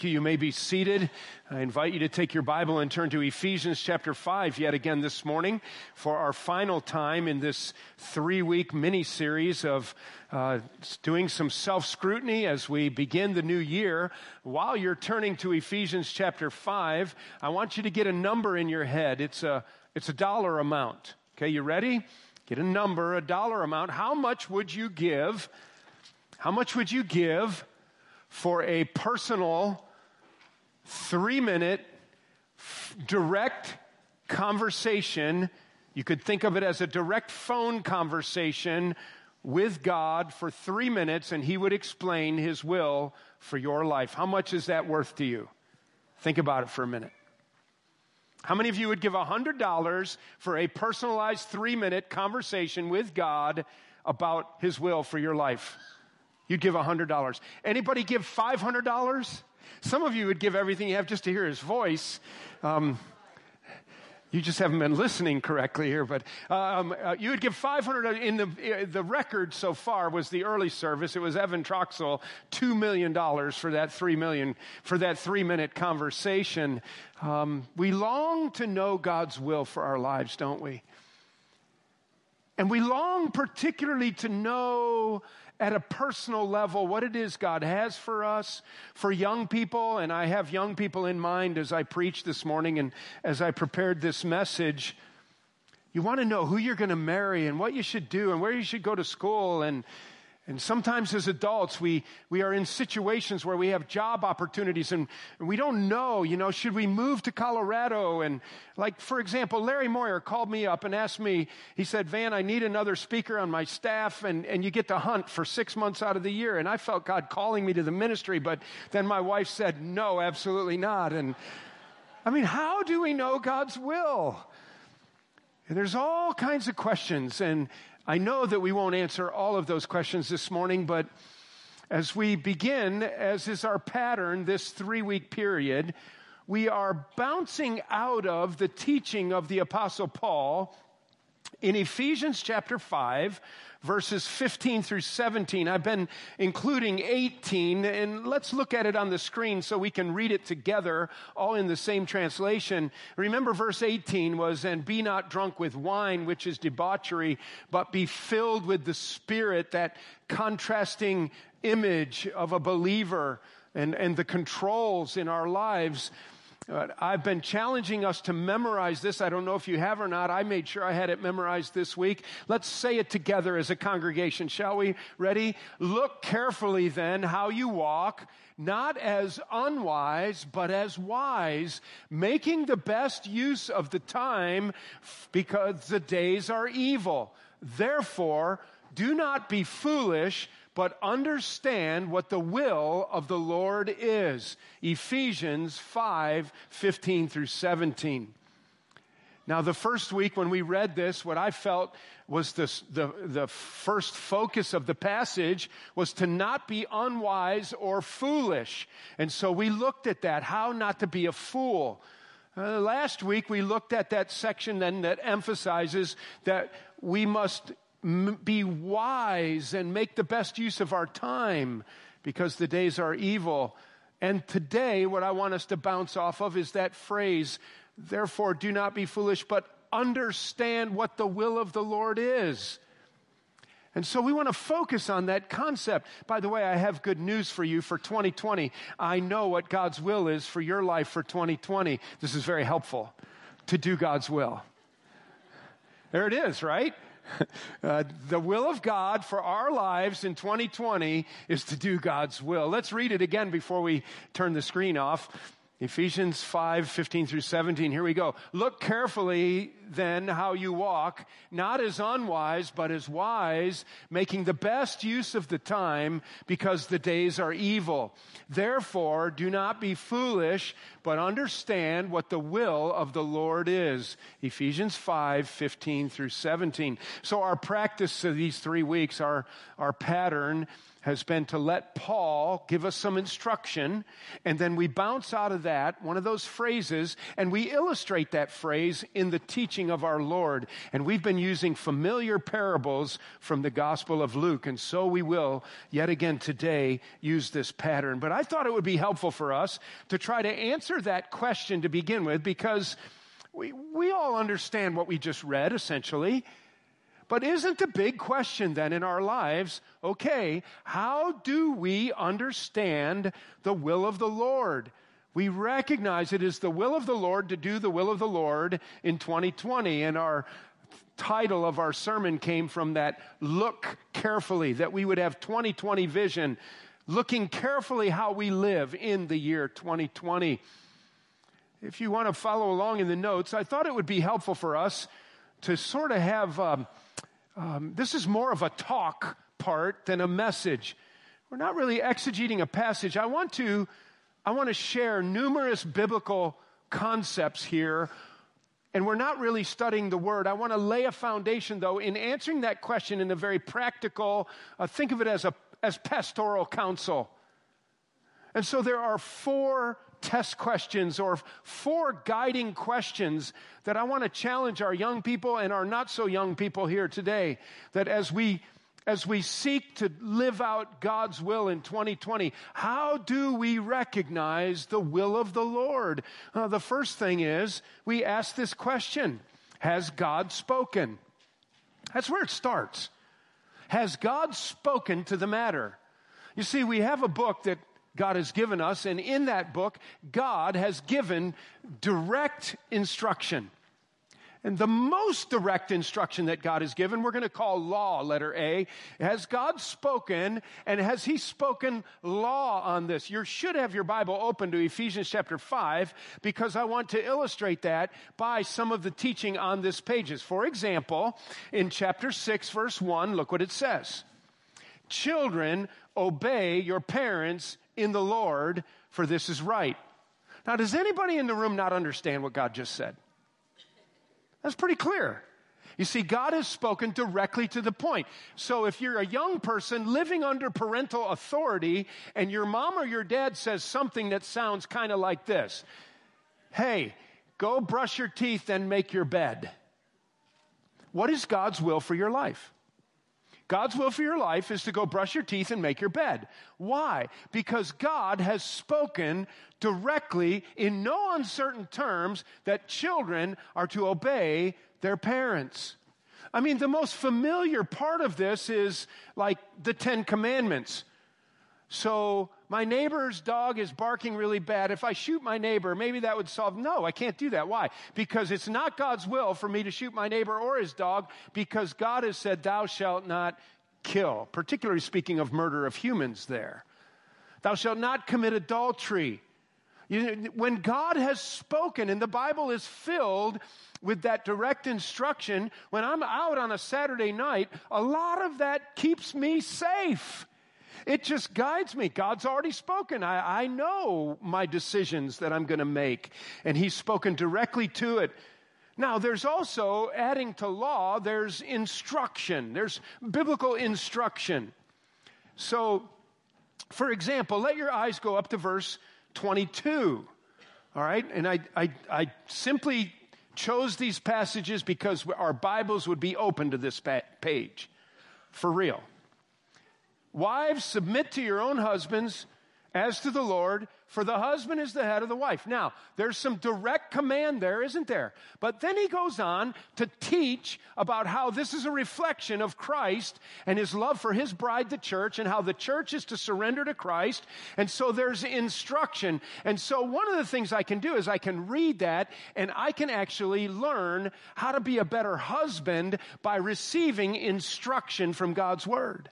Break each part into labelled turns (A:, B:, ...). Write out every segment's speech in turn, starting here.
A: You. You may be seated. I invite you to take your Bible and turn to Ephesians chapter 5 yet again this morning for our final time in this three week mini series of uh, doing some self scrutiny as we begin the new year. While you're turning to Ephesians chapter 5, I want you to get a number in your head. It's a, it's a dollar amount. Okay, you ready? Get a number, a dollar amount. How much would you give? How much would you give? For a personal, three minute, f- direct conversation. You could think of it as a direct phone conversation with God for three minutes, and He would explain His will for your life. How much is that worth to you? Think about it for a minute. How many of you would give $100 for a personalized three minute conversation with God about His will for your life? You'd give $100. Anybody give $500? Some of you would give everything you have just to hear his voice. Um, you just haven't been listening correctly here, but um, uh, you would give 500 in the uh, the record so far was the early service. It was Evan Troxel, two million dollars for that three million for that three minute conversation. Um, we long to know God's will for our lives, don't we? And we long particularly to know at a personal level what it is God has for us, for young people. And I have young people in mind as I preach this morning and as I prepared this message. You want to know who you're going to marry and what you should do and where you should go to school and and sometimes as adults, we, we are in situations where we have job opportunities and, we don't know, you know, should we move to Colorado? And like, for example, Larry Moyer called me up and asked me, he said, Van, I need another speaker on my staff and, and you get to hunt for six months out of the year. And I felt God calling me to the ministry, but then my wife said, no, absolutely not. And I mean, how do we know God's will? And there's all kinds of questions and, I know that we won't answer all of those questions this morning, but as we begin, as is our pattern this three week period, we are bouncing out of the teaching of the Apostle Paul in Ephesians chapter 5, verses 15 through 17. I've been including 18, and let's look at it on the screen so we can read it together, all in the same translation. Remember, verse 18 was, And be not drunk with wine, which is debauchery, but be filled with the Spirit, that contrasting image of a believer and, and the controls in our lives. I've been challenging us to memorize this. I don't know if you have or not. I made sure I had it memorized this week. Let's say it together as a congregation, shall we? Ready? Look carefully then how you walk, not as unwise, but as wise, making the best use of the time because the days are evil. Therefore, do not be foolish, but understand what the will of the Lord is. Ephesians 5 15 through 17. Now, the first week when we read this, what I felt was this, the, the first focus of the passage was to not be unwise or foolish. And so we looked at that, how not to be a fool. Uh, last week we looked at that section then that emphasizes that we must be wise and make the best use of our time because the days are evil. And today, what I want us to bounce off of is that phrase, therefore do not be foolish, but understand what the will of the Lord is. And so we want to focus on that concept. By the way, I have good news for you for 2020. I know what God's will is for your life for 2020. This is very helpful to do God's will. There it is, right? Uh, the will of God for our lives in 2020 is to do God's will. Let's read it again before we turn the screen off. Ephesians 5, 15 through 17. Here we go. Look carefully then how you walk, not as unwise, but as wise, making the best use of the time because the days are evil. Therefore, do not be foolish, but understand what the will of the Lord is. Ephesians 5, 15 through 17. So our practice of these three weeks, our, our pattern has been to let Paul give us some instruction, and then we bounce out of that, one of those phrases, and we illustrate that phrase in the teaching of our Lord. And we've been using familiar parables from the Gospel of Luke, and so we will, yet again today, use this pattern. But I thought it would be helpful for us to try to answer that question to begin with, because we, we all understand what we just read, essentially. But isn't the big question then in our lives, okay, how do we understand the will of the Lord? We recognize it is the will of the Lord to do the will of the Lord in 2020. And our title of our sermon came from that look carefully, that we would have 2020 vision, looking carefully how we live in the year 2020. If you want to follow along in the notes, I thought it would be helpful for us to sort of have. Um, um, this is more of a talk part than a message. We're not really exegeting a passage. I want to, I want to share numerous biblical concepts here, and we're not really studying the word. I want to lay a foundation, though, in answering that question in a very practical, uh, think of it as a as pastoral counsel. And so there are four test questions or four guiding questions that I want to challenge our young people and our not so young people here today. That as we as we seek to live out God's will in 2020, how do we recognize the will of the Lord? Uh, the first thing is we ask this question Has God spoken? That's where it starts. Has God spoken to the matter? You see, we have a book that God has given us. And in that book, God has given direct instruction. And the most direct instruction that God has given, we're going to call law, letter A. Has God spoken and has He spoken law on this? You should have your Bible open to Ephesians chapter 5 because I want to illustrate that by some of the teaching on this pages. For example, in chapter 6, verse 1, look what it says. Children, obey your parents in the Lord, for this is right. Now, does anybody in the room not understand what God just said? That's pretty clear. You see, God has spoken directly to the point. So if you're a young person living under parental authority and your mom or your dad says something that sounds kind of like this Hey, go brush your teeth and make your bed. What is God's will for your life? God's will for your life is to go brush your teeth and make your bed. Why? Because God has spoken directly in no uncertain terms that children are to obey their parents. I mean, the most familiar part of this is like the Ten Commandments. So, my neighbor's dog is barking really bad. If I shoot my neighbor, maybe that would solve. No, I can't do that. Why? Because it's not God's will for me to shoot my neighbor or his dog, because God has said, Thou shalt not kill, particularly speaking of murder of humans there. Thou shalt not commit adultery. When God has spoken, and the Bible is filled with that direct instruction, when I'm out on a Saturday night, a lot of that keeps me safe. It just guides me. God's already spoken. I, I know my decisions that I'm going to make, and He's spoken directly to it. Now, there's also, adding to law, there's instruction, there's biblical instruction. So, for example, let your eyes go up to verse 22. All right? And I, I, I simply chose these passages because our Bibles would be open to this page. For real. Wives, submit to your own husbands as to the Lord, for the husband is the head of the wife. Now, there's some direct command there, isn't there? But then he goes on to teach about how this is a reflection of Christ and his love for his bride, the church, and how the church is to surrender to Christ. And so there's instruction. And so one of the things I can do is I can read that and I can actually learn how to be a better husband by receiving instruction from God's word.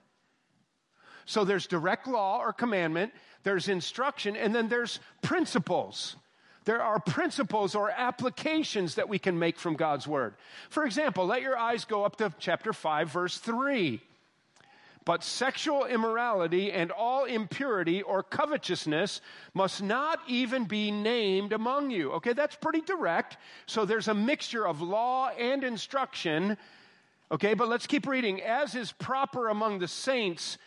A: So there's direct law or commandment, there's instruction, and then there's principles. There are principles or applications that we can make from God's word. For example, let your eyes go up to chapter 5, verse 3. But sexual immorality and all impurity or covetousness must not even be named among you. Okay, that's pretty direct. So there's a mixture of law and instruction. Okay, but let's keep reading. As is proper among the saints,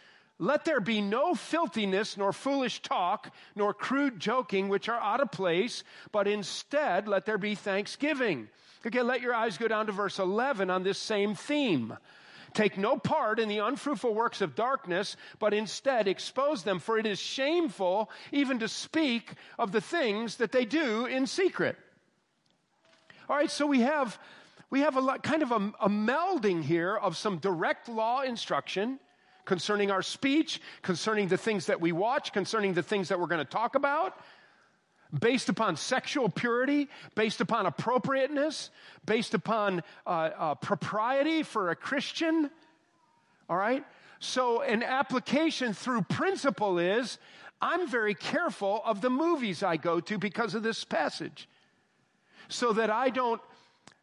A: let there be no filthiness, nor foolish talk, nor crude joking, which are out of place, but instead let there be thanksgiving. Okay, let your eyes go down to verse 11 on this same theme. Take no part in the unfruitful works of darkness, but instead expose them, for it is shameful even to speak of the things that they do in secret. All right, so we have, we have a lot, kind of a, a melding here of some direct law instruction concerning our speech, concerning the things that we watch, concerning the things that we're going to talk about based upon sexual purity, based upon appropriateness, based upon uh, uh, propriety for a Christian. All right? So, an application through principle is I'm very careful of the movies I go to because of this passage, so that I don't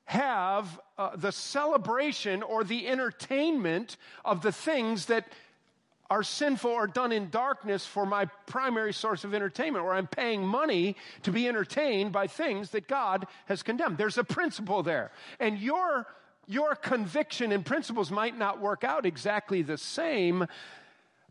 A: have uh, the celebration or the entertainment of the things that are sinful or done in darkness for my primary source of entertainment, or I'm paying money to be entertained by things that God has condemned. There's a principle there. And your, your conviction and principles might not work out exactly the same,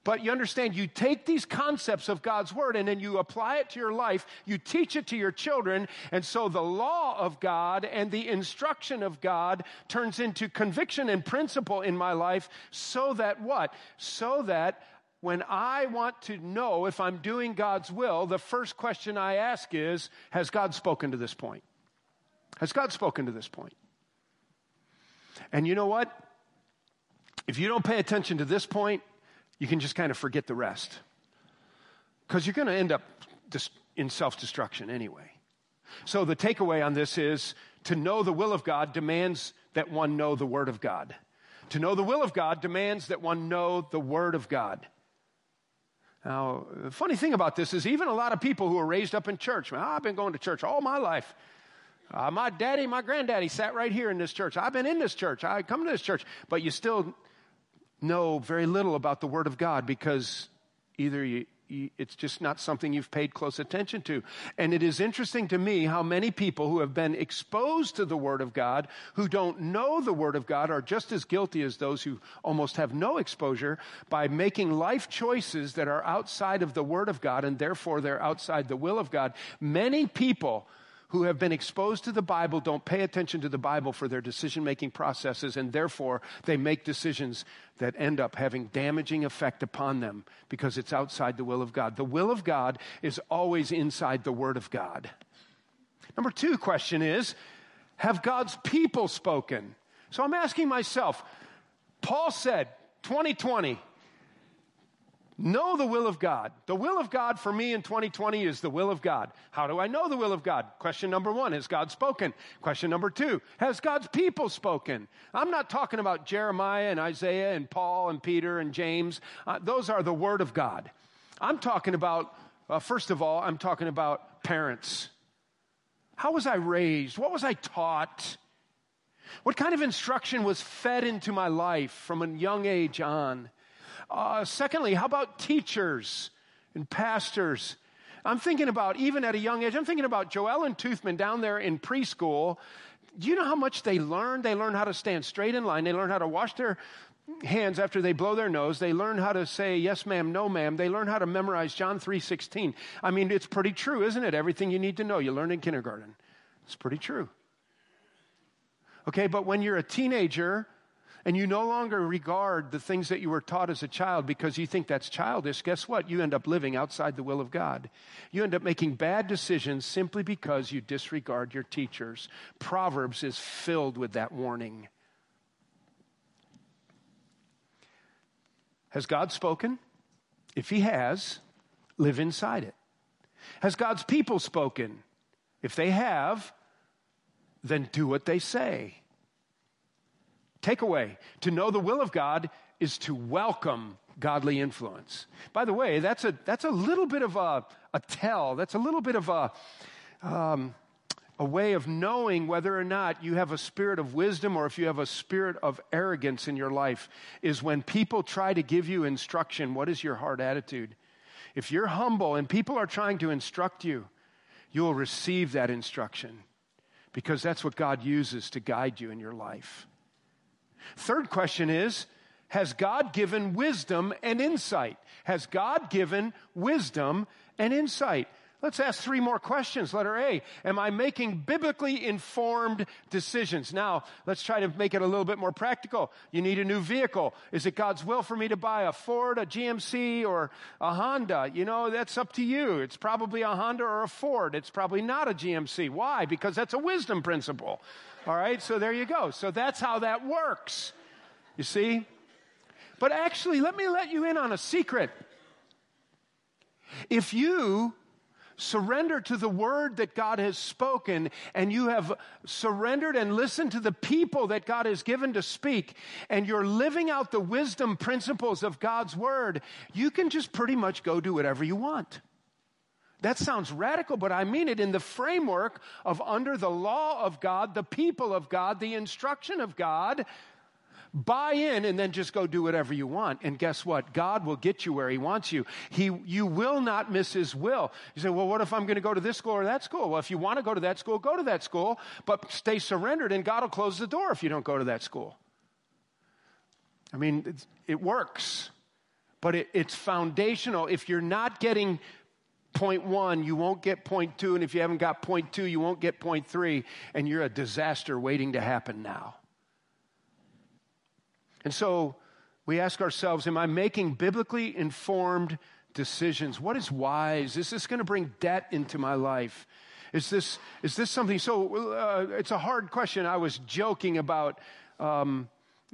A: but you understand, you take these concepts of God's word and then you apply it to your life, you teach it to your children, and so the law of God and the instruction of God turns into conviction and principle in my life so that what? So that when I want to know if I'm doing God's will, the first question I ask is Has God spoken to this point? Has God spoken to this point? And you know what? If you don't pay attention to this point, you can just kind of forget the rest. Because you're going to end up in self destruction anyway. So the takeaway on this is to know the will of God demands that one know the Word of God. To know the will of God demands that one know the Word of God. Now, the funny thing about this is even a lot of people who are raised up in church, well, I've been going to church all my life. Uh, my daddy, my granddaddy sat right here in this church. I've been in this church. I come to this church. But you still know very little about the Word of God because either you, you, it's just not something you've paid close attention to. And it is interesting to me how many people who have been exposed to the Word of God, who don't know the Word of God, are just as guilty as those who almost have no exposure by making life choices that are outside of the Word of God and therefore they're outside the will of God. Many people who have been exposed to the Bible don't pay attention to the Bible for their decision making processes, and therefore they make decisions that end up having damaging effect upon them because it's outside the will of God. The will of God is always inside the Word of God. Number two question is Have God's people spoken? So I'm asking myself, Paul said, 2020, Know the will of God. The will of God for me in 2020 is the will of God. How do I know the will of God? Question number one Has God spoken? Question number two Has God's people spoken? I'm not talking about Jeremiah and Isaiah and Paul and Peter and James. Uh, those are the word of God. I'm talking about, uh, first of all, I'm talking about parents. How was I raised? What was I taught? What kind of instruction was fed into my life from a young age on? Uh, secondly, how about teachers and pastors? I'm thinking about, even at a young age, I'm thinking about Joel and Toothman down there in preschool. Do you know how much they learn? They learn how to stand straight in line. They learn how to wash their hands after they blow their nose. They learn how to say yes ma'am, no ma'am. They learn how to memorize John 3:16. I mean, it's pretty true, isn't it? Everything you need to know, you learn in kindergarten. It's pretty true. Okay, but when you're a teenager and you no longer regard the things that you were taught as a child because you think that's childish, guess what? You end up living outside the will of God. You end up making bad decisions simply because you disregard your teachers. Proverbs is filled with that warning. Has God spoken? If He has, live inside it. Has God's people spoken? If they have, then do what they say. Takeaway to know the will of God is to welcome godly influence. By the way, that's a, that's a little bit of a, a tell, that's a little bit of a, um, a way of knowing whether or not you have a spirit of wisdom or if you have a spirit of arrogance in your life is when people try to give you instruction, what is your heart attitude? If you're humble and people are trying to instruct you, you will receive that instruction because that's what God uses to guide you in your life. Third question is has God given wisdom and insight? Has God given wisdom and insight? Let's ask three more questions. Letter A Am I making biblically informed decisions? Now, let's try to make it a little bit more practical. You need a new vehicle. Is it God's will for me to buy a Ford, a GMC, or a Honda? You know, that's up to you. It's probably a Honda or a Ford. It's probably not a GMC. Why? Because that's a wisdom principle. All right, so there you go. So that's how that works. You see? But actually, let me let you in on a secret. If you surrender to the word that God has spoken and you have surrendered and listened to the people that God has given to speak and you're living out the wisdom principles of God's word, you can just pretty much go do whatever you want. That sounds radical, but I mean it in the framework of under the law of God, the people of God, the instruction of God buy in and then just go do whatever you want. And guess what? God will get you where He wants you. He, you will not miss His will. You say, well, what if I'm going to go to this school or that school? Well, if you want to go to that school, go to that school, but stay surrendered and God will close the door if you don't go to that school. I mean, it works, but it, it's foundational. If you're not getting point one, you won't get point two. And if you haven't got point two, you won't get point three. And you're a disaster waiting to happen now. And so we ask ourselves Am I making biblically informed decisions? What is wise? Is this going to bring debt into my life? Is this, is this something? So uh, it's a hard question. I was joking about. Um,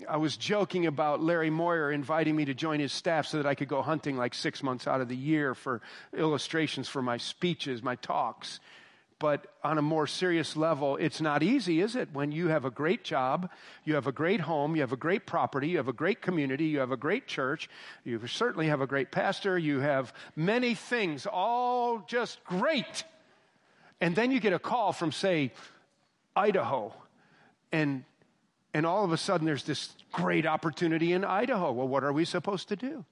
A: I was joking about Larry Moyer inviting me to join his staff so that I could go hunting like six months out of the year for illustrations for my speeches, my talks. But on a more serious level, it's not easy, is it? When you have a great job, you have a great home, you have a great property, you have a great community, you have a great church, you certainly have a great pastor, you have many things, all just great. And then you get a call from, say, Idaho, and, and all of a sudden there's this great opportunity in Idaho. Well, what are we supposed to do?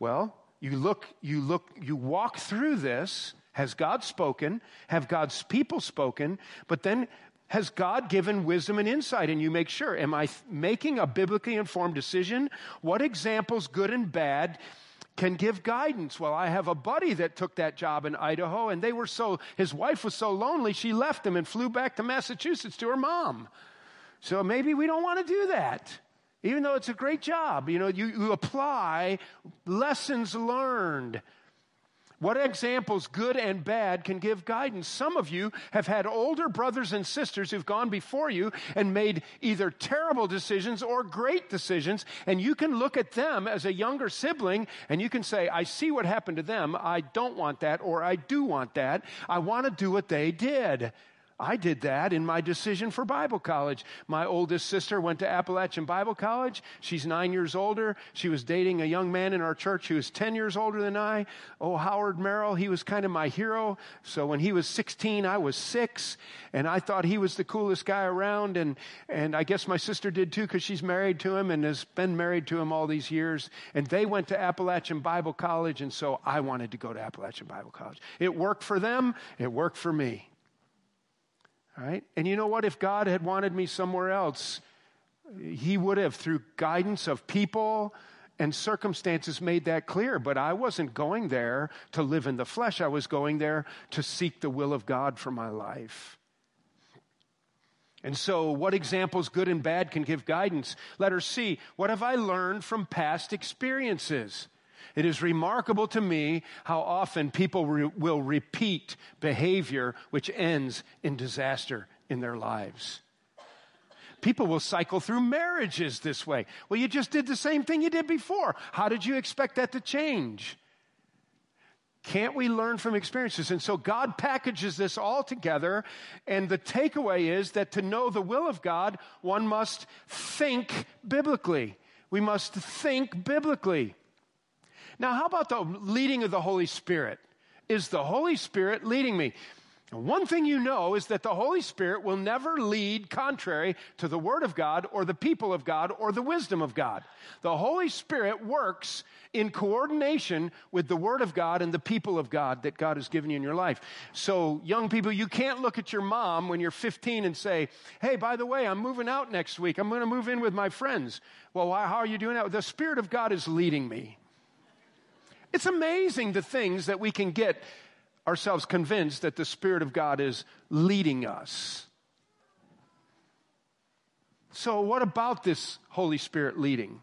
A: Well, you look, you look, you walk through this has God spoken? Have God's people spoken? But then has God given wisdom and insight? And you make sure, am I making a biblically informed decision? What examples, good and bad, can give guidance? Well, I have a buddy that took that job in Idaho, and they were so, his wife was so lonely, she left him and flew back to Massachusetts to her mom. So maybe we don't want to do that. Even though it's a great job, you know, you, you apply lessons learned what examples, good and bad, can give guidance? Some of you have had older brothers and sisters who've gone before you and made either terrible decisions or great decisions, and you can look at them as a younger sibling and you can say, I see what happened to them. I don't want that, or I do want that. I want to do what they did. I did that in my decision for Bible college. My oldest sister went to Appalachian Bible College. She's nine years older. She was dating a young man in our church who was 10 years older than I. Oh, Howard Merrill, he was kind of my hero. So when he was 16, I was six, and I thought he was the coolest guy around. And, and I guess my sister did too because she's married to him and has been married to him all these years. And they went to Appalachian Bible College, and so I wanted to go to Appalachian Bible College. It worked for them, it worked for me. And you know what? If God had wanted me somewhere else, He would have, through guidance of people and circumstances, made that clear. But I wasn't going there to live in the flesh, I was going there to seek the will of God for my life. And so, what examples, good and bad, can give guidance? Letter C, what have I learned from past experiences? It is remarkable to me how often people re- will repeat behavior which ends in disaster in their lives. People will cycle through marriages this way. Well, you just did the same thing you did before. How did you expect that to change? Can't we learn from experiences? And so God packages this all together. And the takeaway is that to know the will of God, one must think biblically. We must think biblically. Now, how about the leading of the Holy Spirit? Is the Holy Spirit leading me? One thing you know is that the Holy Spirit will never lead contrary to the Word of God or the people of God or the wisdom of God. The Holy Spirit works in coordination with the Word of God and the people of God that God has given you in your life. So, young people, you can't look at your mom when you're 15 and say, Hey, by the way, I'm moving out next week. I'm going to move in with my friends. Well, how are you doing that? The Spirit of God is leading me. It's amazing the things that we can get ourselves convinced that the Spirit of God is leading us. So, what about this Holy Spirit leading?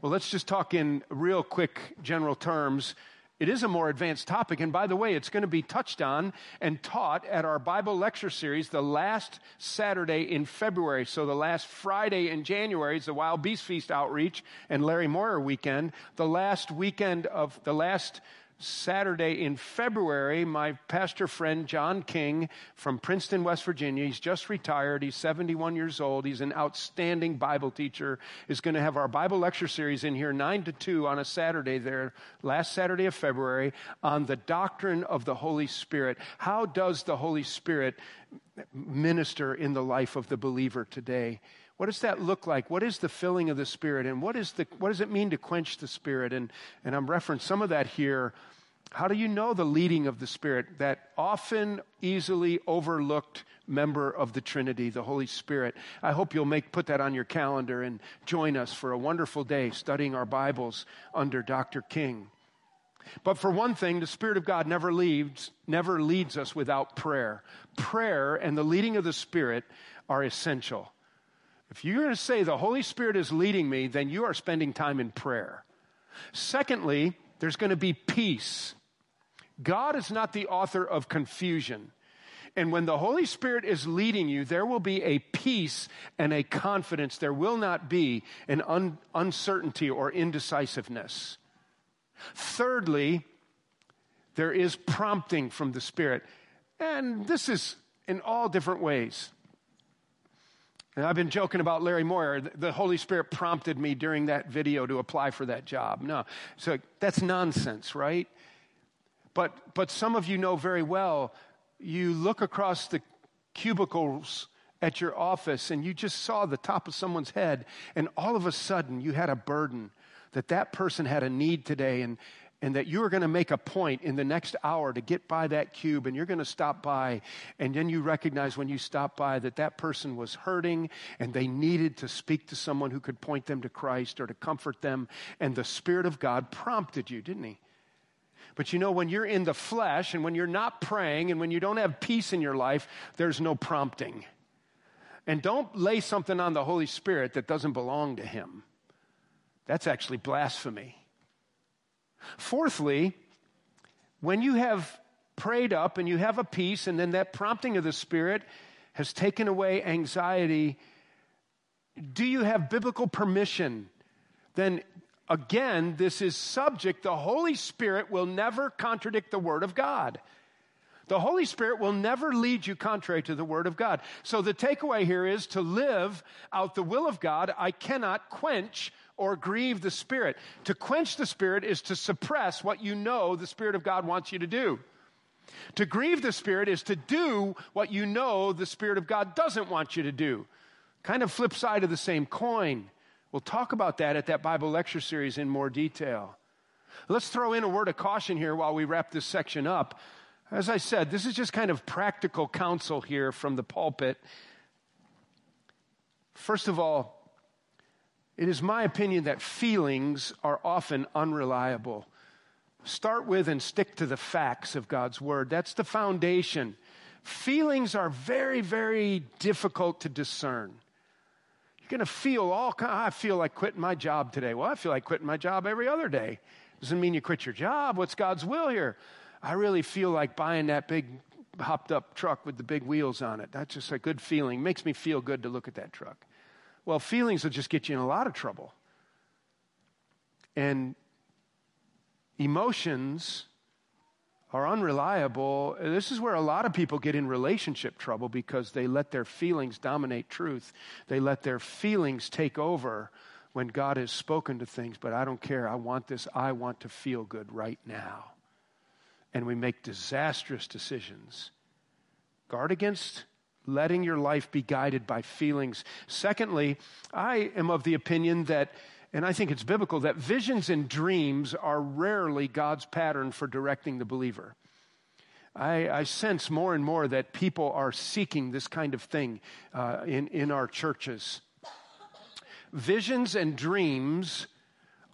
A: Well, let's just talk in real quick general terms. It is a more advanced topic, and by the way, it's going to be touched on and taught at our Bible lecture series the last Saturday in February. So, the last Friday in January is the Wild Beast Feast outreach and Larry Moyer weekend. The last weekend of the last Saturday in February, my pastor friend John King from Princeton, West Virginia, he's just retired. He's 71 years old. He's an outstanding Bible teacher, is going to have our Bible lecture series in here 9 to 2 on a Saturday there, last Saturday of February, on the doctrine of the Holy Spirit. How does the Holy Spirit minister in the life of the believer today? What does that look like? What is the filling of the Spirit? And what, is the, what does it mean to quench the Spirit? And, and I'm referencing some of that here how do you know the leading of the Spirit? That often easily overlooked member of the Trinity, the Holy Spirit. I hope you'll make put that on your calendar and join us for a wonderful day studying our Bibles under Dr. King. But for one thing, the Spirit of God never leaves, never leads us without prayer. Prayer and the leading of the Spirit are essential. If you're going to say the Holy Spirit is leading me, then you are spending time in prayer. Secondly, there's going to be peace. God is not the author of confusion. And when the Holy Spirit is leading you, there will be a peace and a confidence. There will not be an un- uncertainty or indecisiveness. Thirdly, there is prompting from the Spirit. And this is in all different ways. And I've been joking about Larry Moyer. The Holy Spirit prompted me during that video to apply for that job. No. So that's nonsense, right? But, but some of you know very well, you look across the cubicles at your office and you just saw the top of someone's head, and all of a sudden you had a burden that that person had a need today, and, and that you were going to make a point in the next hour to get by that cube, and you're going to stop by, and then you recognize when you stop by that that person was hurting and they needed to speak to someone who could point them to Christ or to comfort them, and the Spirit of God prompted you, didn't He? But you know, when you're in the flesh and when you're not praying and when you don't have peace in your life, there's no prompting. And don't lay something on the Holy Spirit that doesn't belong to Him. That's actually blasphemy. Fourthly, when you have prayed up and you have a peace, and then that prompting of the Spirit has taken away anxiety, do you have biblical permission? Then Again, this is subject. The Holy Spirit will never contradict the Word of God. The Holy Spirit will never lead you contrary to the Word of God. So the takeaway here is to live out the will of God, I cannot quench or grieve the Spirit. To quench the Spirit is to suppress what you know the Spirit of God wants you to do. To grieve the Spirit is to do what you know the Spirit of God doesn't want you to do. Kind of flip side of the same coin. We'll talk about that at that Bible lecture series in more detail. Let's throw in a word of caution here while we wrap this section up. As I said, this is just kind of practical counsel here from the pulpit. First of all, it is my opinion that feelings are often unreliable. Start with and stick to the facts of God's Word. That's the foundation. Feelings are very, very difficult to discern You're going to feel all kind I feel like quitting my job today. Well, I feel like quitting my job every other day. Doesn't mean you quit your job. What's God's will here? I really feel like buying that big hopped up truck with the big wheels on it. That's just a good feeling. Makes me feel good to look at that truck. Well, feelings will just get you in a lot of trouble. And emotions are unreliable, this is where a lot of people get in relationship trouble because they let their feelings dominate truth. They let their feelings take over when God has spoken to things, but I don't care. I want this. I want to feel good right now. And we make disastrous decisions Guard against letting your life be guided by feelings. Secondly, I am of the opinion that, and I think it's biblical, that visions and dreams are rarely God's pattern for directing the believer. I, I sense more and more that people are seeking this kind of thing uh, in, in our churches. Visions and dreams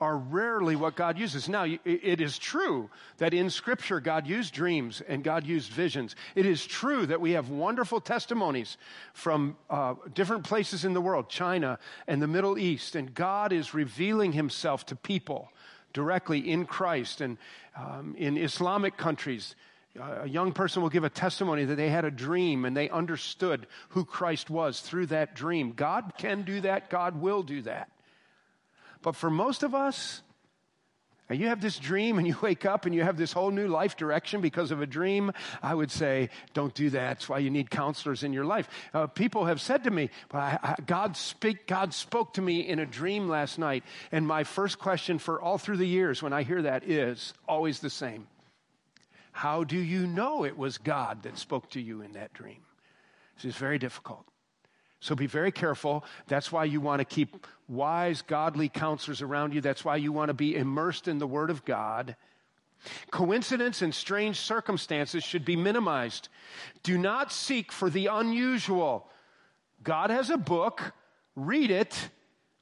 A: are rarely what God uses. Now, it is true that in Scripture, God used dreams and God used visions. It is true that we have wonderful testimonies from uh, different places in the world, China and the Middle East, and God is revealing Himself to people directly in Christ. And um, in Islamic countries, a young person will give a testimony that they had a dream and they understood who Christ was through that dream. God can do that, God will do that. But for most of us, and you have this dream and you wake up and you have this whole new life direction because of a dream, I would say, don't do that. That's why you need counselors in your life. Uh, people have said to me, I, I, God, speak, God spoke to me in a dream last night. And my first question for all through the years when I hear that is always the same How do you know it was God that spoke to you in that dream? This is very difficult. So be very careful. That's why you want to keep wise, godly counselors around you. That's why you want to be immersed in the Word of God. Coincidence and strange circumstances should be minimized. Do not seek for the unusual. God has a book, read it,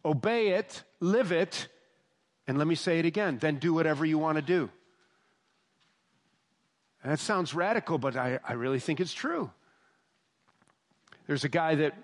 A: obey it, live it, and let me say it again then do whatever you want to do. that sounds radical, but I, I really think it's true. There's a guy that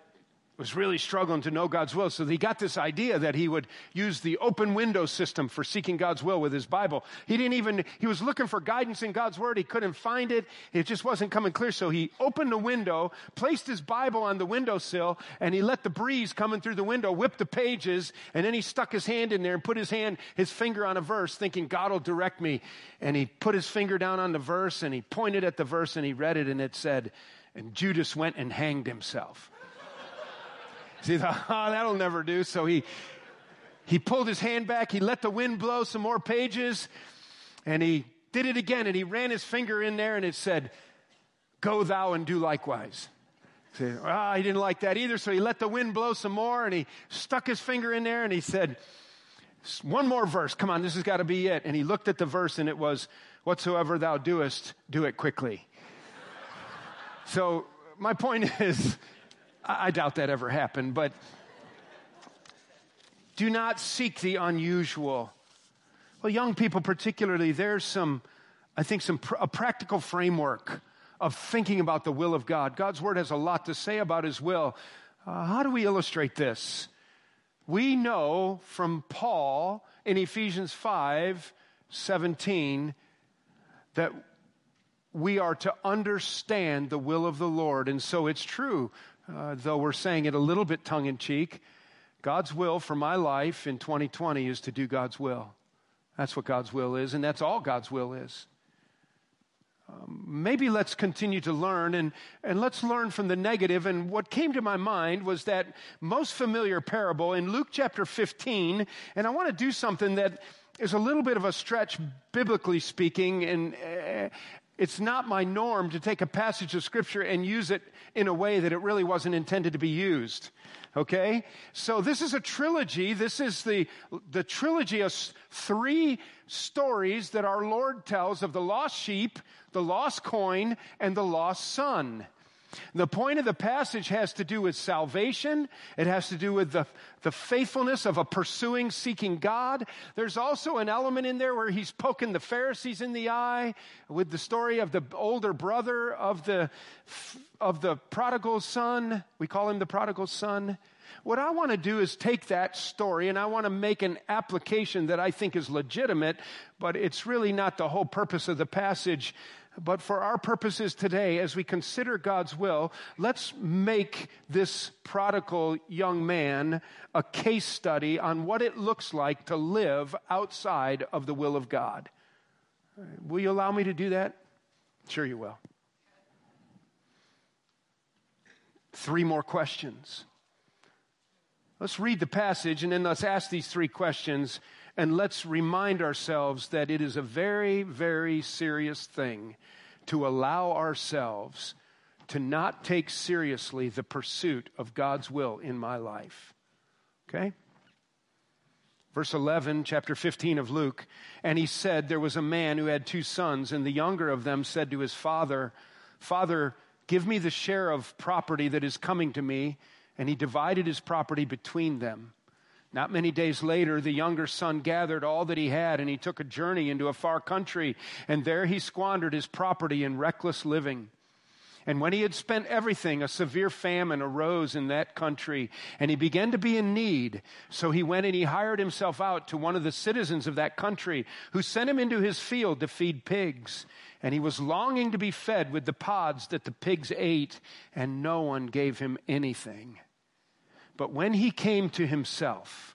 A: was really struggling to know God's will. So he got this idea that he would use the open window system for seeking God's will with his Bible. He didn't even, he was looking for guidance in God's word. He couldn't find it. It just wasn't coming clear. So he opened the window, placed his Bible on the windowsill, and he let the breeze coming through the window whip the pages. And then he stuck his hand in there and put his hand, his finger on a verse, thinking God will direct me. And he put his finger down on the verse and he pointed at the verse and he read it and it said, and Judas went and hanged himself. He thought, oh, that'll never do. So he, he pulled his hand back. He let the wind blow some more pages. And he did it again. And he ran his finger in there and it said, Go thou and do likewise. So, ah, he didn't like that either. So he let the wind blow some more and he stuck his finger in there and he said, One more verse. Come on, this has got to be it. And he looked at the verse and it was, Whatsoever thou doest, do it quickly. so my point is, I doubt that ever happened, but do not seek the unusual. Well, young people, particularly, there's some, I think, some pr- a practical framework of thinking about the will of God. God's word has a lot to say about his will. Uh, how do we illustrate this? We know from Paul in Ephesians 5 17 that we are to understand the will of the Lord. And so it's true uh, though we're saying it a little bit tongue in cheek, God's will for my life in 2020 is to do God's will. That's what God's will is, and that's all God's will is. Um, maybe let's continue to learn and, and let's learn from the negative. And what came to my mind was that most familiar parable in Luke chapter 15. And I want to do something that is a little bit of a stretch, biblically speaking, and, uh, it's not my norm to take a passage of scripture and use it in a way that it really wasn't intended to be used. Okay? So this is a trilogy. This is the, the trilogy of three stories that our Lord tells of the lost sheep, the lost coin, and the lost son. The point of the passage has to do with salvation. It has to do with the, the faithfulness of a pursuing, seeking God. There's also an element in there where he's poking the Pharisees in the eye with the story of the older brother of the, of the prodigal son. We call him the prodigal son. What I want to do is take that story and I want to make an application that I think is legitimate, but it's really not the whole purpose of the passage. But for our purposes today, as we consider God's will, let's make this prodigal young man a case study on what it looks like to live outside of the will of God. Will you allow me to do that? Sure, you will. Three more questions. Let's read the passage and then let's ask these three questions and let's remind ourselves that it is a very, very serious thing to allow ourselves to not take seriously the pursuit of God's will in my life. Okay? Verse 11, chapter 15 of Luke. And he said, There was a man who had two sons, and the younger of them said to his father, Father, give me the share of property that is coming to me. And he divided his property between them. Not many days later, the younger son gathered all that he had, and he took a journey into a far country, and there he squandered his property in reckless living. And when he had spent everything, a severe famine arose in that country, and he began to be in need. So he went and he hired himself out to one of the citizens of that country, who sent him into his field to feed pigs. And he was longing to be fed with the pods that the pigs ate, and no one gave him anything. But when he came to himself,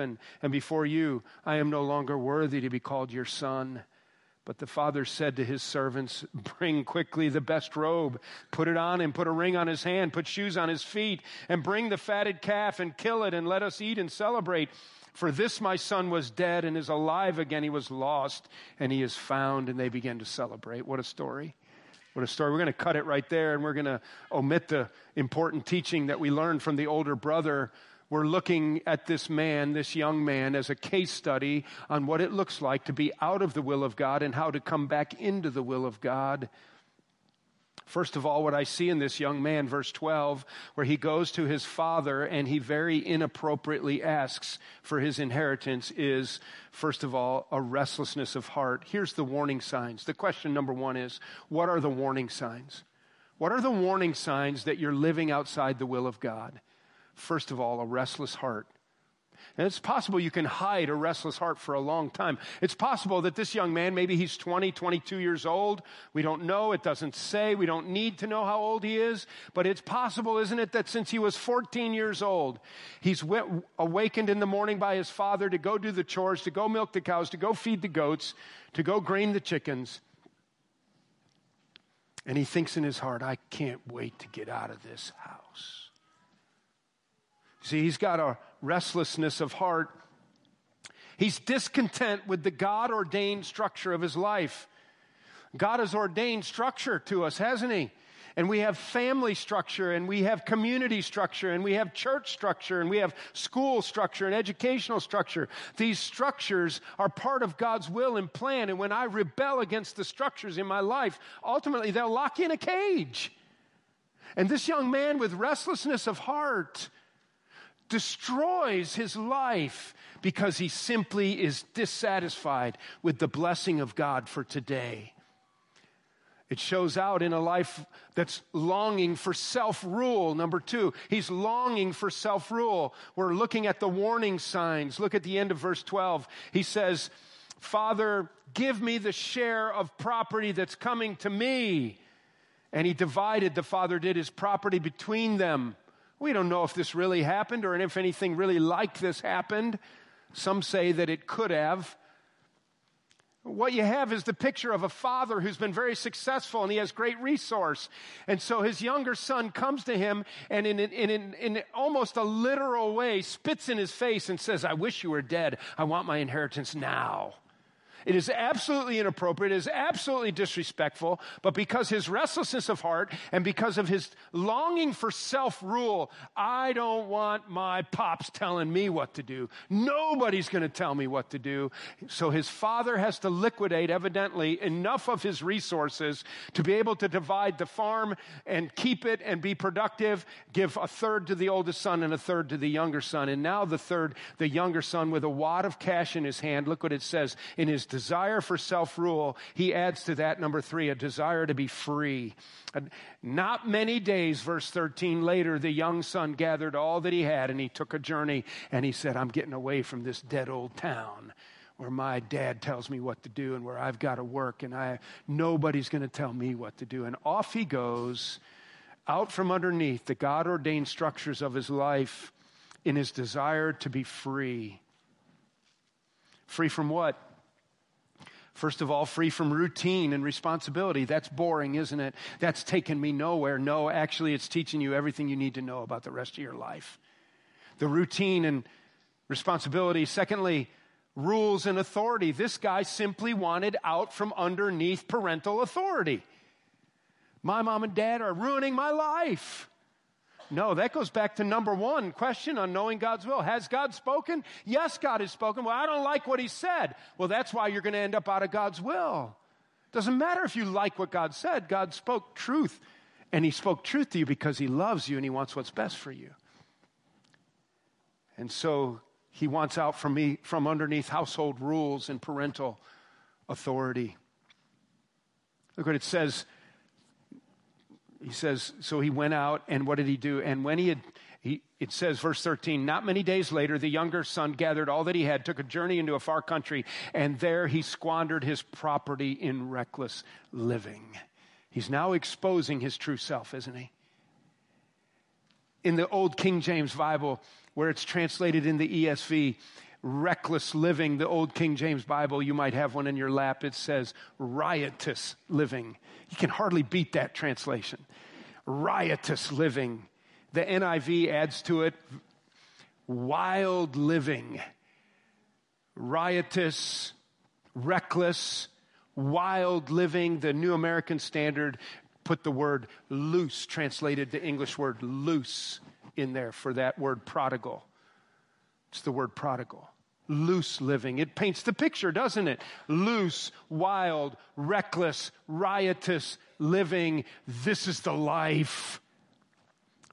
A: and before you. I am no longer worthy to be called your son. But the father said to his servants, Bring quickly the best robe, put it on him, put a ring on his hand, put shoes on his feet, and bring the fatted calf and kill it, and let us eat and celebrate. For this my son was dead and is alive again. He was lost and he is found. And they began to celebrate. What a story. What a story. We're going to cut it right there and we're going to omit the important teaching that we learned from the older brother we're looking at this man, this young man, as a case study on what it looks like to be out of the will of God and how to come back into the will of God. First of all, what I see in this young man, verse 12, where he goes to his father and he very inappropriately asks for his inheritance, is, first of all, a restlessness of heart. Here's the warning signs. The question number one is what are the warning signs? What are the warning signs that you're living outside the will of God? First of all, a restless heart. And it's possible you can hide a restless heart for a long time. It's possible that this young man, maybe he's 20, 22 years old. We don't know. It doesn't say. We don't need to know how old he is. But it's possible, isn't it, that since he was 14 years old, he's awakened in the morning by his father to go do the chores, to go milk the cows, to go feed the goats, to go grain the chickens. And he thinks in his heart, I can't wait to get out of this house. See, he's got a restlessness of heart. He's discontent with the God ordained structure of his life. God has ordained structure to us, hasn't he? And we have family structure, and we have community structure, and we have church structure, and we have school structure and educational structure. These structures are part of God's will and plan. And when I rebel against the structures in my life, ultimately they'll lock in a cage. And this young man with restlessness of heart, destroys his life because he simply is dissatisfied with the blessing of God for today. It shows out in a life that's longing for self rule. Number two, he's longing for self rule. We're looking at the warning signs. Look at the end of verse 12. He says, Father, give me the share of property that's coming to me. And he divided, the father did, his property between them. We don't know if this really happened or if anything really like this happened. Some say that it could have. What you have is the picture of a father who's been very successful and he has great resource. And so his younger son comes to him and in, in, in, in, almost a literal way spits in his face and says, I wish you were dead. I want my inheritance now. It is absolutely inappropriate. It is absolutely disrespectful. But because his restlessness of heart and because of his longing for self rule, I don't want my pops telling me what to do. Nobody's going to tell me what to do. So his father has to liquidate, evidently, enough of his resources to be able to divide the farm and keep it and be productive, give a third to the oldest son and a third to the younger son. And now the third, the younger son, with a wad of cash in his hand, look what it says in his desire for self rule, he adds to that number three, a desire to be free. Not many days, verse 13 later, the young son gathered all that he had and he took a journey and he said, I'm getting away from this dead old town where my dad tells me what to do and where I've got to work and I, nobody's going to tell me what to do. And off he goes out from underneath the God ordained structures of his life in his desire to be free. Free from what? First of all, free from routine and responsibility. That's boring, isn't it? That's taken me nowhere. No, actually, it's teaching you everything you need to know about the rest of your life. The routine and responsibility. Secondly, rules and authority. This guy simply wanted out from underneath parental authority. My mom and dad are ruining my life. No, that goes back to number one question on knowing God's will. Has God spoken? Yes, God has spoken. Well, I don't like what He said. Well, that's why you're going to end up out of God's will. Doesn't matter if you like what God said, God spoke truth. And He spoke truth to you because He loves you and He wants what's best for you. And so He wants out from me from underneath household rules and parental authority. Look what it says he says, so he went out, and what did he do? And when he had, he, it says, verse 13, not many days later, the younger son gathered all that he had, took a journey into a far country, and there he squandered his property in reckless living. He's now exposing his true self, isn't he? In the old King James Bible, where it's translated in the ESV, reckless living, the old King James Bible, you might have one in your lap, it says riotous living. You can hardly beat that translation. Riotous living. The NIV adds to it wild living. Riotous, reckless, wild living. The New American Standard put the word loose, translated the English word loose in there for that word prodigal. It's the word prodigal. Loose living. It paints the picture, doesn't it? Loose, wild, reckless, riotous living. This is the life.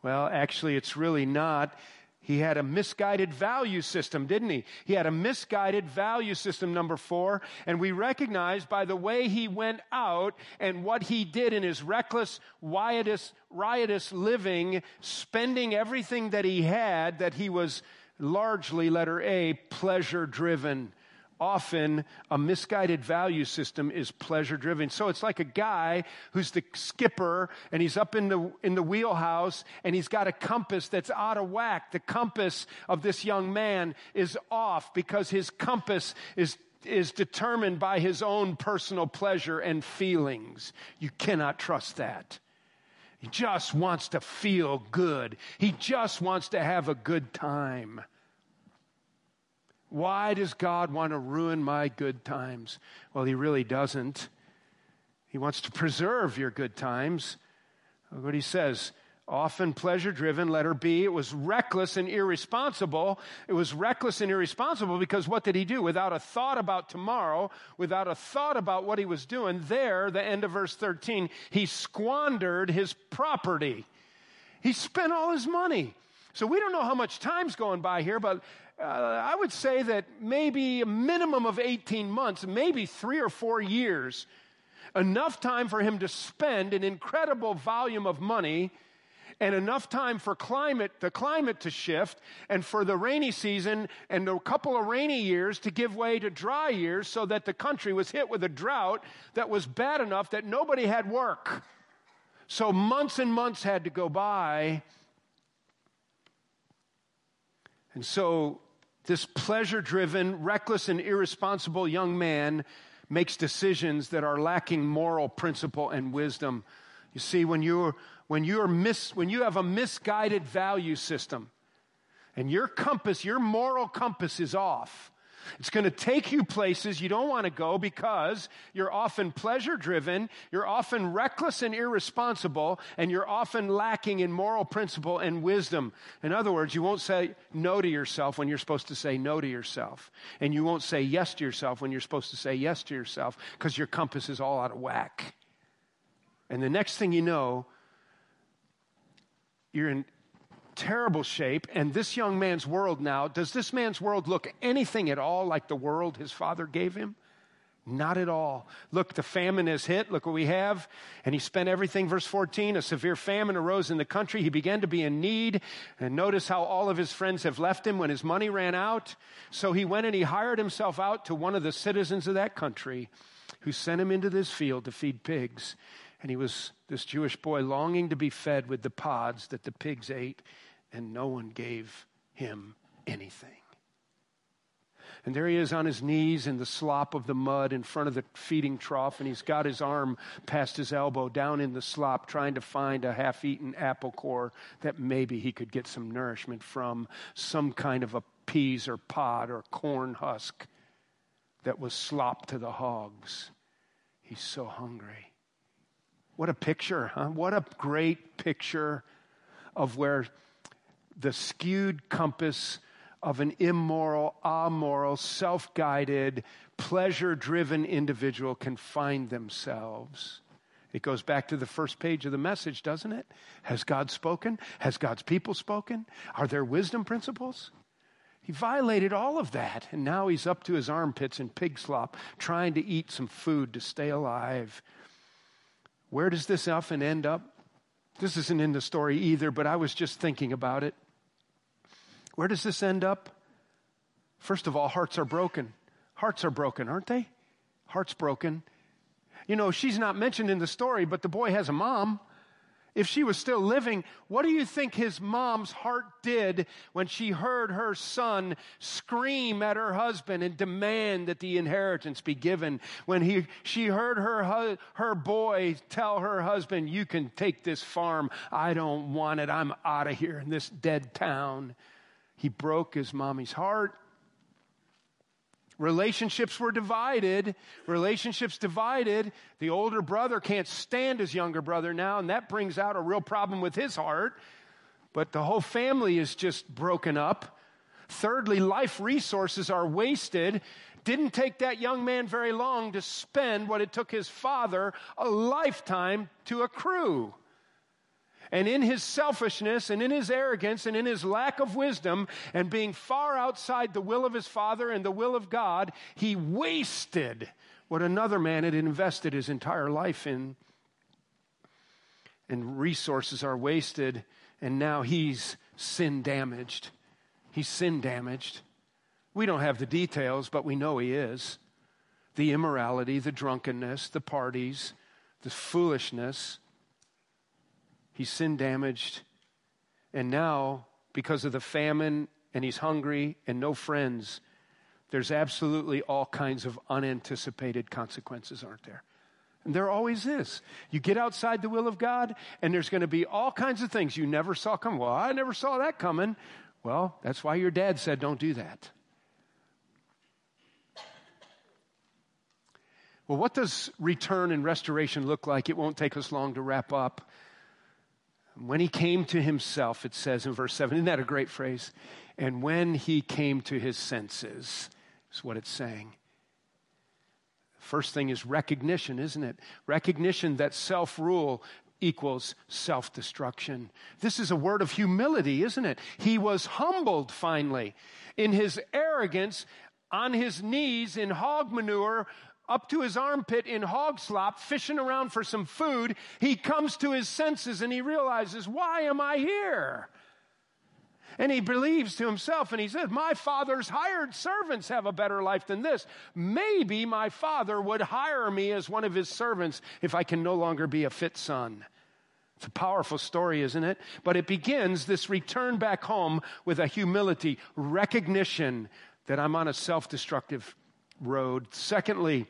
A: Well, actually, it's really not. He had a misguided value system, didn't he? He had a misguided value system, number four. And we recognize by the way he went out and what he did in his reckless, riotous, riotous living, spending everything that he had, that he was largely, letter A, pleasure driven. Often a misguided value system is pleasure driven. So it's like a guy who's the skipper and he's up in the, in the wheelhouse and he's got a compass that's out of whack. The compass of this young man is off because his compass is is determined by his own personal pleasure and feelings. You cannot trust that. He just wants to feel good. He just wants to have a good time. Why does God want to ruin my good times? Well, He really doesn't. He wants to preserve your good times. Look what He says. Often pleasure driven, letter B. It was reckless and irresponsible. It was reckless and irresponsible because what did he do? Without a thought about tomorrow, without a thought about what he was doing, there, the end of verse 13, he squandered his property. He spent all his money. So we don't know how much time's going by here, but uh, I would say that maybe a minimum of 18 months, maybe three or four years, enough time for him to spend an incredible volume of money and enough time for climate, the climate to shift and for the rainy season and a couple of rainy years to give way to dry years so that the country was hit with a drought that was bad enough that nobody had work. So months and months had to go by. And so this pleasure driven, reckless, and irresponsible young man makes decisions that are lacking moral principle and wisdom. You see, when you're, when you're mis, when you have a misguided value system and your compass, your moral compass is off, it's going to take you places you don't want to go because you're often pleasure driven, you're often reckless and irresponsible, and you're often lacking in moral principle and wisdom. In other words, you won't say no to yourself when you're supposed to say no to yourself. And you won't say yes to yourself when you're supposed to say yes to yourself because your compass is all out of whack. And the next thing you know, you're in terrible shape. And this young man's world now, does this man's world look anything at all like the world his father gave him? Not at all. Look, the famine has hit. Look what we have. And he spent everything. Verse 14 a severe famine arose in the country. He began to be in need. And notice how all of his friends have left him when his money ran out. So he went and he hired himself out to one of the citizens of that country who sent him into this field to feed pigs. And he was this Jewish boy longing to be fed with the pods that the pigs ate, and no one gave him anything. And there he is on his knees in the slop of the mud in front of the feeding trough, and he's got his arm past his elbow down in the slop, trying to find a half eaten apple core that maybe he could get some nourishment from, some kind of a peas or pod or corn husk that was slop to the hogs. He's so hungry. What a picture, huh? What a great picture of where the skewed compass of an immoral, amoral, self guided, pleasure driven individual can find themselves. It goes back to the first page of the message, doesn't it? Has God spoken? Has God's people spoken? Are there wisdom principles? He violated all of that, and now he's up to his armpits in pig slop, trying to eat some food to stay alive. Where does this often end up? This isn't in the story either, but I was just thinking about it. Where does this end up? First of all, hearts are broken. Hearts are broken, aren't they? Hearts broken. You know, she's not mentioned in the story, but the boy has a mom. If she was still living, what do you think his mom's heart did when she heard her son scream at her husband and demand that the inheritance be given? When he, she heard her, her boy tell her husband, You can take this farm. I don't want it. I'm out of here in this dead town. He broke his mommy's heart. Relationships were divided. Relationships divided. The older brother can't stand his younger brother now, and that brings out a real problem with his heart. But the whole family is just broken up. Thirdly, life resources are wasted. Didn't take that young man very long to spend what it took his father a lifetime to accrue. And in his selfishness and in his arrogance and in his lack of wisdom and being far outside the will of his father and the will of God, he wasted what another man had invested his entire life in. And resources are wasted, and now he's sin damaged. He's sin damaged. We don't have the details, but we know he is. The immorality, the drunkenness, the parties, the foolishness He's sin damaged. And now, because of the famine, and he's hungry and no friends, there's absolutely all kinds of unanticipated consequences, aren't there? And there always is. You get outside the will of God, and there's going to be all kinds of things you never saw coming. Well, I never saw that coming. Well, that's why your dad said, don't do that. Well, what does return and restoration look like? It won't take us long to wrap up. When he came to himself, it says in verse 7, isn't that a great phrase? And when he came to his senses, is what it's saying. First thing is recognition, isn't it? Recognition that self rule equals self destruction. This is a word of humility, isn't it? He was humbled finally. In his arrogance, on his knees in hog manure, up to his armpit in hog slop, fishing around for some food, he comes to his senses and he realizes, why am I here? And he believes to himself and he says, My father's hired servants have a better life than this. Maybe my father would hire me as one of his servants if I can no longer be a fit son. It's a powerful story, isn't it? But it begins this return back home with a humility, recognition that I'm on a self destructive road. Secondly,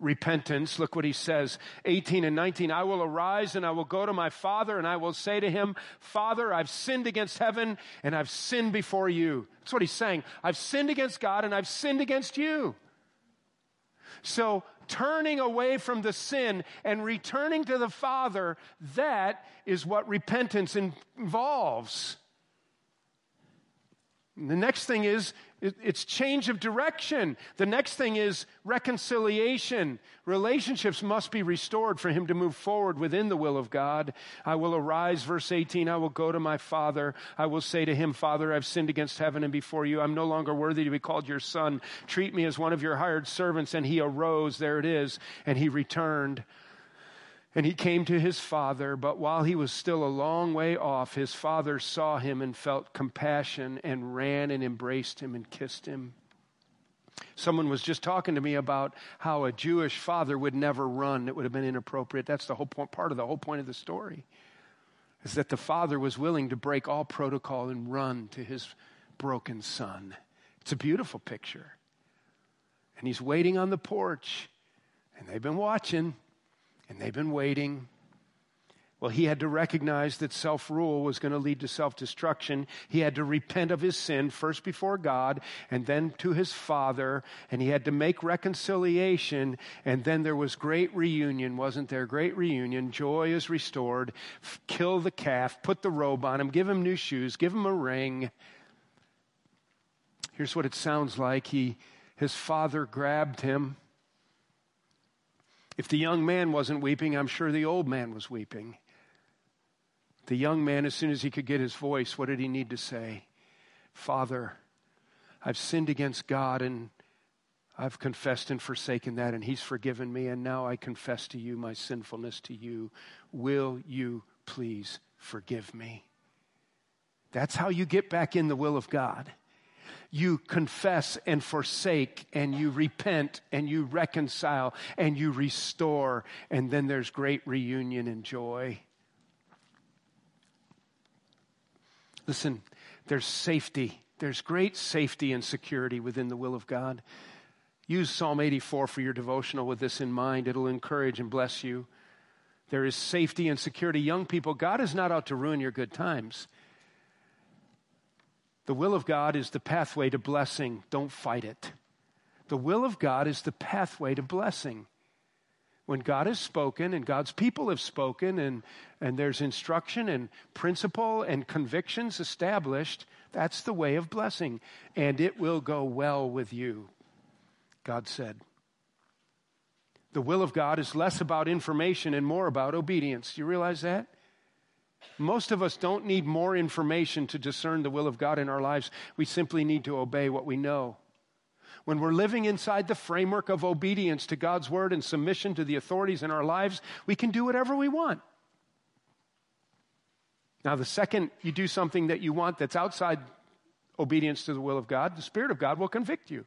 A: repentance. Look what he says, 18 and 19. I will arise and I will go to my father and I will say to him, Father, I've sinned against heaven and I've sinned before you. That's what he's saying. I've sinned against God and I've sinned against you. So, turning away from the sin and returning to the Father, that is what repentance involves. The next thing is it's change of direction. The next thing is reconciliation. Relationships must be restored for him to move forward within the will of God. I will arise, verse 18. I will go to my father. I will say to him, Father, I've sinned against heaven and before you. I'm no longer worthy to be called your son. Treat me as one of your hired servants. And he arose. There it is. And he returned. And he came to his father, but while he was still a long way off, his father saw him and felt compassion and ran and embraced him and kissed him. Someone was just talking to me about how a Jewish father would never run. It would have been inappropriate. That's the whole point, part of the whole point of the story. Is that the father was willing to break all protocol and run to his broken son. It's a beautiful picture. And he's waiting on the porch, and they've been watching, and they've been waiting, well, he had to recognize that self rule was going to lead to self destruction. He had to repent of his sin, first before God and then to his father. And he had to make reconciliation. And then there was great reunion, wasn't there? Great reunion. Joy is restored. Kill the calf, put the robe on him, give him new shoes, give him a ring. Here's what it sounds like. He, his father grabbed him. If the young man wasn't weeping, I'm sure the old man was weeping. The young man, as soon as he could get his voice, what did he need to say? Father, I've sinned against God and I've confessed and forsaken that, and He's forgiven me, and now I confess to you my sinfulness to you. Will you please forgive me? That's how you get back in the will of God. You confess and forsake, and you repent, and you reconcile, and you restore, and then there's great reunion and joy. Listen, there's safety. There's great safety and security within the will of God. Use Psalm 84 for your devotional with this in mind. It'll encourage and bless you. There is safety and security. Young people, God is not out to ruin your good times. The will of God is the pathway to blessing. Don't fight it. The will of God is the pathway to blessing when God has spoken and God's people have spoken and, and there's instruction and principle and convictions established, that's the way of blessing. And it will go well with you, God said. The will of God is less about information and more about obedience. Do you realize that? Most of us don't need more information to discern the will of God in our lives. We simply need to obey what we know when we're living inside the framework of obedience to God's word and submission to the authorities in our lives, we can do whatever we want. Now, the second you do something that you want that's outside obedience to the will of God, the Spirit of God will convict you.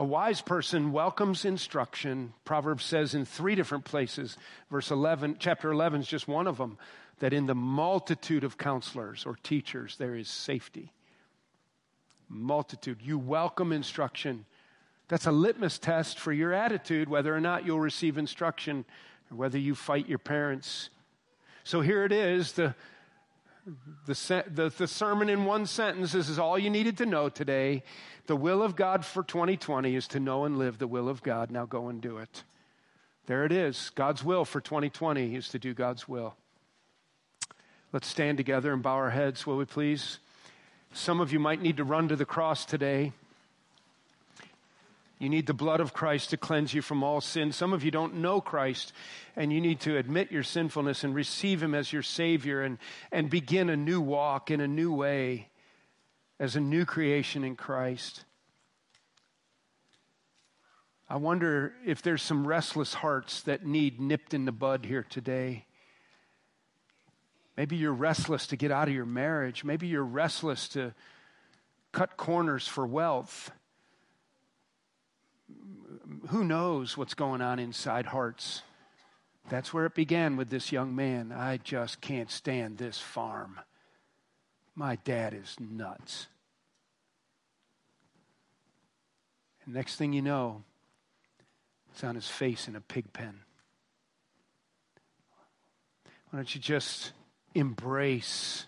A: A wise person welcomes instruction. Proverbs says in three different places. Verse 11, chapter 11 is just one of them, that in the multitude of counselors or teachers there is safety multitude. You welcome instruction. That's a litmus test for your attitude, whether or not you'll receive instruction, or whether you fight your parents. So here it is the, the, the, the sermon in one sentence. This is all you needed to know today. The will of God for 2020 is to know and live the will of God. Now go and do it. There it is. God's will for 2020 is to do God's will. Let's stand together and bow our heads, will we please? Some of you might need to run to the cross today. You need the blood of Christ to cleanse you from all sin. Some of you don't know Christ, and you need to admit your sinfulness and receive Him as your Savior and, and begin a new walk in a new way as a new creation in Christ. I wonder if there's some restless hearts that need nipped in the bud here today. Maybe you're restless to get out of your marriage. Maybe you're restless to cut corners for wealth. Who knows what's going on inside hearts? That's where it began with this young man. I just can't stand this farm. My dad is nuts. And next thing you know, it's on his face in a pig pen. Why don't you just embrace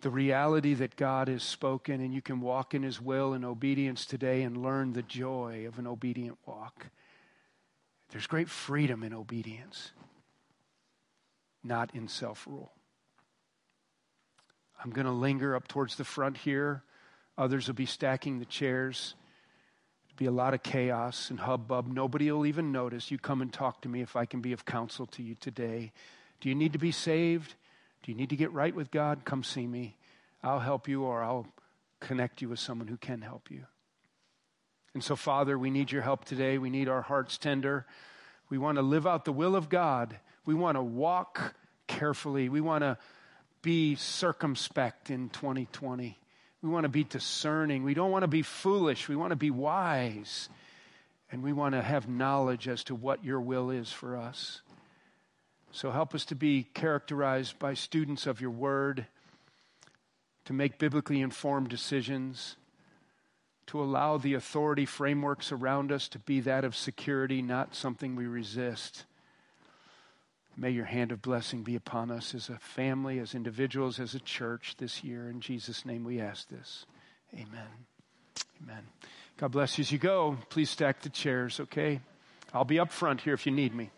A: the reality that God has spoken, and you can walk in His will and obedience today and learn the joy of an obedient walk. There's great freedom in obedience, not in self rule. I'm going to linger up towards the front here. Others will be stacking the chairs. It'll be a lot of chaos and hubbub. Nobody will even notice. You come and talk to me if I can be of counsel to you today. Do you need to be saved? Do you need to get right with God? Come see me. I'll help you or I'll connect you with someone who can help you. And so, Father, we need your help today. We need our hearts tender. We want to live out the will of God. We want to walk carefully. We want to be circumspect in 2020. We want to be discerning. We don't want to be foolish. We want to be wise. And we want to have knowledge as to what your will is for us. So help us to be characterized by students of your word, to make biblically informed decisions, to allow the authority frameworks around us to be that of security, not something we resist. May your hand of blessing be upon us as a family, as individuals, as a church this year. In Jesus' name we ask this. Amen. Amen. God bless you as you go. Please stack the chairs, okay? I'll be up front here if you need me.